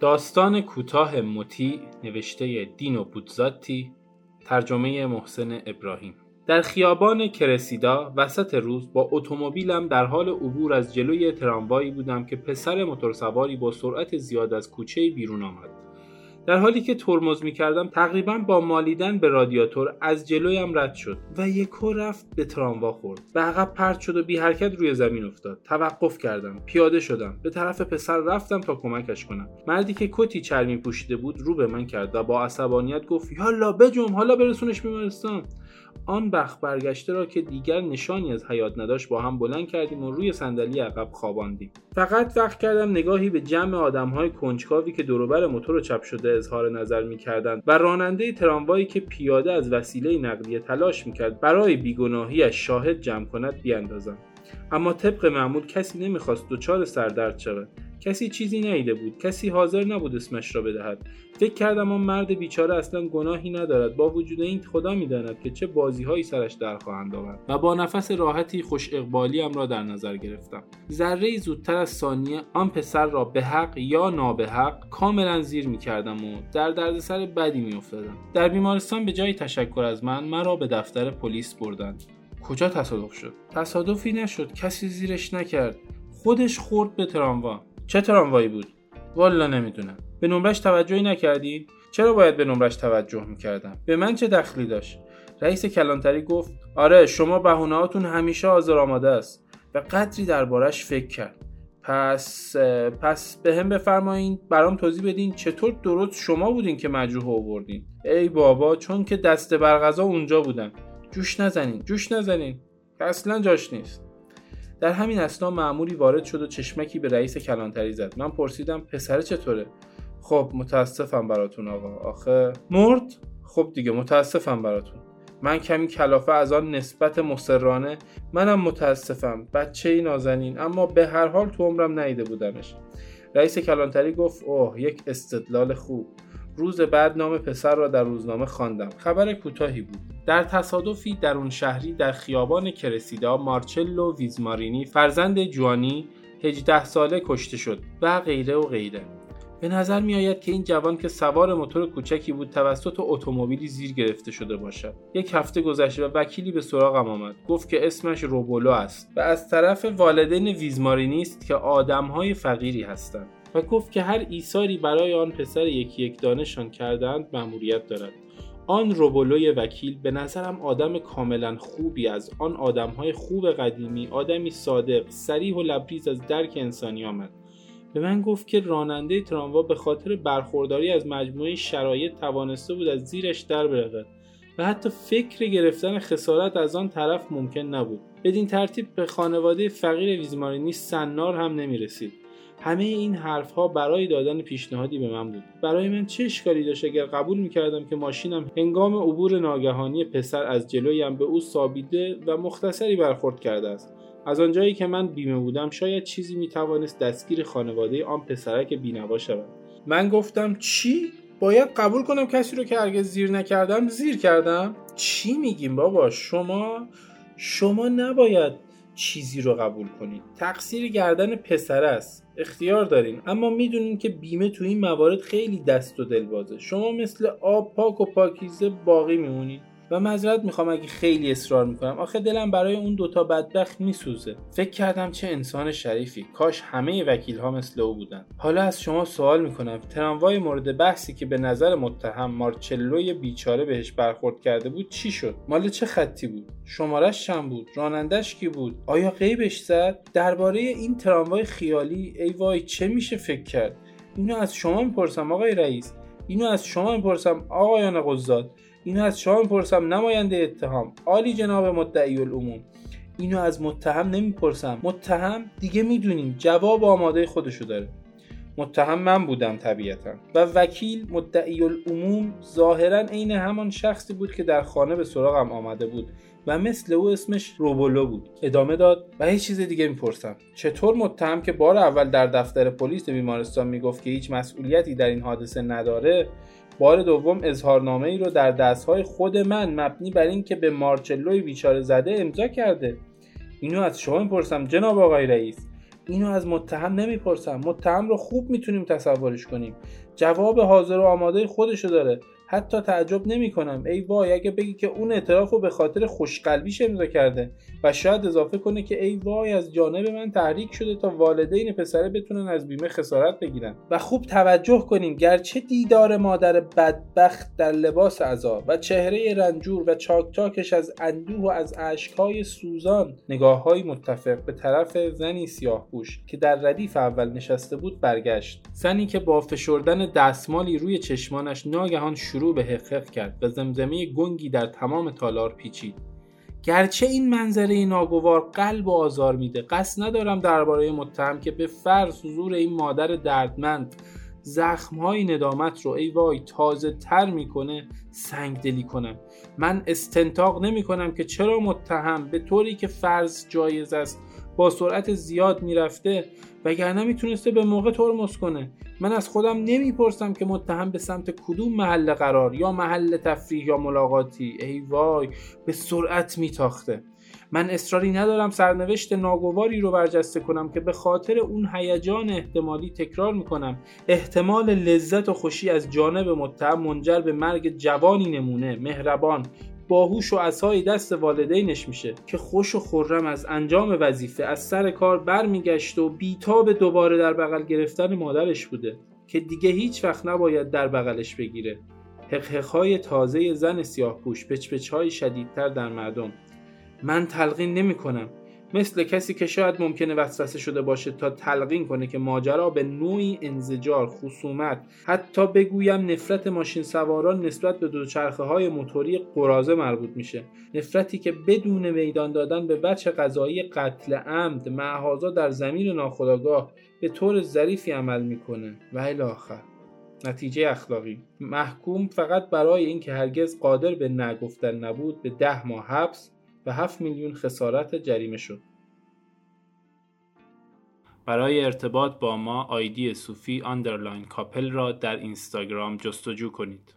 داستان کوتاه مطیع نوشته دینو بودزاتی ترجمه محسن ابراهیم. در خیابان کرسیدا وسط روز با اتومبیلم در حال عبور از جلوی تراموایی بودم که پسر موتورسواری با سرعت زیاد از کوچه بیرون آمد. در حالی که ترمز می کردم تقریبا با مالیدن به رادیاتور از جلویم رد شد و یکو رفت به تراموا خورد. به عقب پرت شد و بی حرکت روی زمین افتاد. توقف کردم. پیاده شدم. به طرف پسر رفتم تا کمکش کنم. مردی که کتی چرمی پوشیده بود رو به من کرد و با عصبانیت گفت یالا بجم حالا برسونش بیمارستان. آن بخت برگشته را که دیگر نشانی از حیات نداشت با هم بلند کردیم و روی صندلی عقب خواباندیم. فقط وقت کردم نگاهی به جمع آدمهای کنجکاوی که دوروبر موتور چپ شده اظهار نظر می‌کردند و راننده تراموایی که پیاده از وسیله نقلیه تلاش می‌کرد برای بیگناهیش شاهد جمع کند بیاندازم اما طبق معمول کسی نمی‌خواست دچار سردرد شود. کسی چیزی نیده بود کسی حاضر نبود اسمش را بدهد. فکر کردم آن مرد بیچاره اصلا گناهی ندارد. با وجود این خدا می‌داند که چه بازیهایی سرش در خواهند آورد و با نفس راحتی خوش اقبالیم را در نظر گرفتم. ذره زودتر از ثانیه آن پسر را به حق یا نابحق کاملا زیر می‌کردم و در دردسر بدی میافتادم. در بیمارستان به جای تشکر از من مرا به دفتر پلیس بردند. کجا تصادف شد؟ تصادفی نشد کسی زیرش نکرد. خودش خورد به تراموا. چه تراموایی بود؟ والا نمی‌دونم. به نمرش توجهی نکردی چرا باید به نمرش توجه می‌کردم؟ به من چه دخلی داشت؟ رئیس کلانتری گفت آره شما بهونهاتون همیشه حاضر آماده است. و قدری دربارش فکر کرد. پس پس به هم بفرمایین برام توضیح بدین چطور درست شما بودین که مجروح آوردین. ای بابا چون که دست برغذا اونجا بودن. جوش نزنین جوش نزنین. اصلا جاش نیست. در همین اسنا معمولی وارد شد و چشمکی به رئیس کلانتری زد. من پرسیدم پسر چطوره؟ خب متاسفم براتون آقا. آخه مرد؟ خب دیگه متاسفم براتون. من کمی کلافه از آن نسبت مسررانه منم متاسفم. بچه ای نازنین. اما به هر حال تو عمرم نیده بودمش. رئیس کلانتری گفت اوه یک استدلال خوب. روز بعد نام پسر را در روزنامه خواندم. خبر کوتاهی بود. در تصادفی در اون شهری در خیابان کرسیدا مارچلو ویزمارینی فرزند جوانی 18 ساله کشته شد و غیره و غیره. به نظر می آید که این جوان که سوار موتور کوچکی بود توسط اتومبیلی زیر گرفته شده باشد. یک هفته گذشته و وکیلی به سراغم آمد. گفت که اسمش روبولو است و از طرف والدین ویزمارینی است که آدمهای فقیری هستند. و گفت که هر ایثاری برای آن پسر یکی یک دانشان کردند مأموریت دارد آن روبولوی وکیل به نظرم آدم کاملا خوبی از آن آدمهای خوب قدیمی آدمی صادق سریح و لبریز از درک انسانی آمد. به من گفت که راننده تراموا به خاطر برخورداری از مجموعه شرایط توانسته بود از زیرش در برود و حتی فکر گرفتن خسارت از آن طرف ممکن نبود. بدین ترتیب به خانواده فقیر ویزمارینی سنار هم نمی رسید همه این حرف ها برای دادن پیشنهادی به من بود. برای من چه اشکالی داشت اگر قبول می‌کردم که ماشینم هنگام عبور ناگهانی پسر از جلویم به او سابیده و مختصری برخورد کرده است. از آنجایی که من بیمه بودم شاید چیزی می‌توانست دستگیر خانواده آن پسرک بینوا شود. من گفتم چی؟ باید قبول کنم کسی رو که هرگز زیر نکردم زیر کردم؟ چی میگیم بابا؟ شما شما نباید چیزی رو قبول کنید تقصیر گردن پسر است. اختیار دارین. اما می‌دونین که بیمه تو این موارد خیلی دست و دل بازه شما مثل آب پاک و پاکیزه باقی میمونید. و معذرت می‌خوام اگه خیلی اصرار می‌کنم. آخه دلم برای اون دوتا بدبخت میسوزه. فکر کردم چه انسان شریفی. کاش همه وکیل ها مثل او بودن. حالا از شما سوال می‌کنم. تراموای مورد بحثی که به نظر متهم مارچلوی بیچاره بهش برخورد کرده بود چی شد؟ مال چه خطی بود؟ شمارش چند بود؟ رانندش کی بود؟ آیا غیبش زد؟ درباره این تراموای خیالی ای وای چه میشه فکر کرد؟ اینو از شما می‌پرسم آقای رئیس. اینو از شما می‌پرسم آقایان قضات. اینو از شما می‌پرسم نماینده اتهام. عالی جناب مدعی العموم. اینو از متهم نمی‌پرسم. متهم دیگه می‌دونیم. جواب آماده خودشو داره. متهم من بودم طبیعتا. و وکیل مدعی العموم ظاهرا عین همان شخصی بود که در خانه به سراغم آمده بود و مثل او اسمش روبولو بود. ادامه داد و هیچ چیز دیگه می‌پرسم. چطور متهم که بار اول در دفتر پلیس بیمارستان می‌گفت که هیچ مسئولیتی در این حادثه نداره بار دوم اظهارنامه ای رو در دستهای خود من مبنی بر اینکه به مارچلوی بیچاره زده امضا کرده. اینو از شما می‌پرسم جناب آقای رئیس. اینو از متهم نمی‌پرسم. متهم رو خوب می‌تونیم تصورش کنیم. جواب حاضر و آماده خودشو داره. حتی تعجب نمی کنم ای وای اگه بگی که اون اعتراف رو به خاطر خوشقلبیش امضا کرده و شاید اضافه کنه که ای وای از جانب من تحریک شده تا والدین پسره بتونن از بیمه خسارت بگیرن. و خوب توجه کنیم گرچه دیدار مادر بدبخت در لباس عذاب و چهره رنجور و چاکچاکش از اندوه و از اشکهای سوزان نگاه های متفق به طرف زنی سیاه پوش که در ردیف اول نشسته بود برگشت. زنی که با فشردن دستمالی روی چشمانش ناگهان شروع به حقق کرد و زمزمه گنگی در تمام تالار پیچید. گرچه این منظره ناگوار قلب و آزار میده قصد ندارم درباره متهم که به فرض حضور این مادر دردمند زخمهای ندامت رو ای وای تازه تر می‌کنه سنگ دلی کنم. من استنتاق نمی کنم که چرا متهم به طوری که فرض جایز است با سرعت زیاد می‌رفته وگرنه می‌تونسته به موقع ترمز کنه. من از خودم نمی‌پرسم که متهم به سمت کدوم محل قرار یا محل تفریح یا ملاقاتی. ای وای به سرعت میتاخته. من اصراری ندارم سرنوشت ناگواری رو برجسته کنم که به خاطر اون هیجان احتمالی تکرار می‌کنم. احتمال لذت و خوشی از جانب متهم منجر به مرگ جوانی نمونه. مهربان. باهوش و اسای دست والدینش میشه که خوش و خورم از انجام وظیفه از سر کار برمیگشت و بیتاب دوباره در بغل گرفتن مادرش بوده که دیگه هیچ وقت نباید در بغلش بگیره. حقحقهای تازه زن سیاه پوش پچپچ های شدیدتر در مردم. من تلقین نمی کنم مثل کسی که شاید ممکنه وسوسه شده باشه تا تلقین کنه که ماجرا به نوعی انزجار خصومت حتی بگویم نفرت ماشین سواران نسبت به دوچرخه های موتوری قرازه مربوط میشه. نفرتی که بدون میدان دادن به وجه قضایی قتل عمد معهازا در زمین ناخداگاه به طور ظریفی عمل می‌کنه. و الاخر نتیجه اخلاقی. محکوم فقط برای اینکه هرگز قادر به نه گفتن نبود به ده ماه حبس و 7 میلیون خسارت جریمه شد. برای ارتباط با ما آیدی صوفی underline couple را در اینستاگرام جستجو کنید.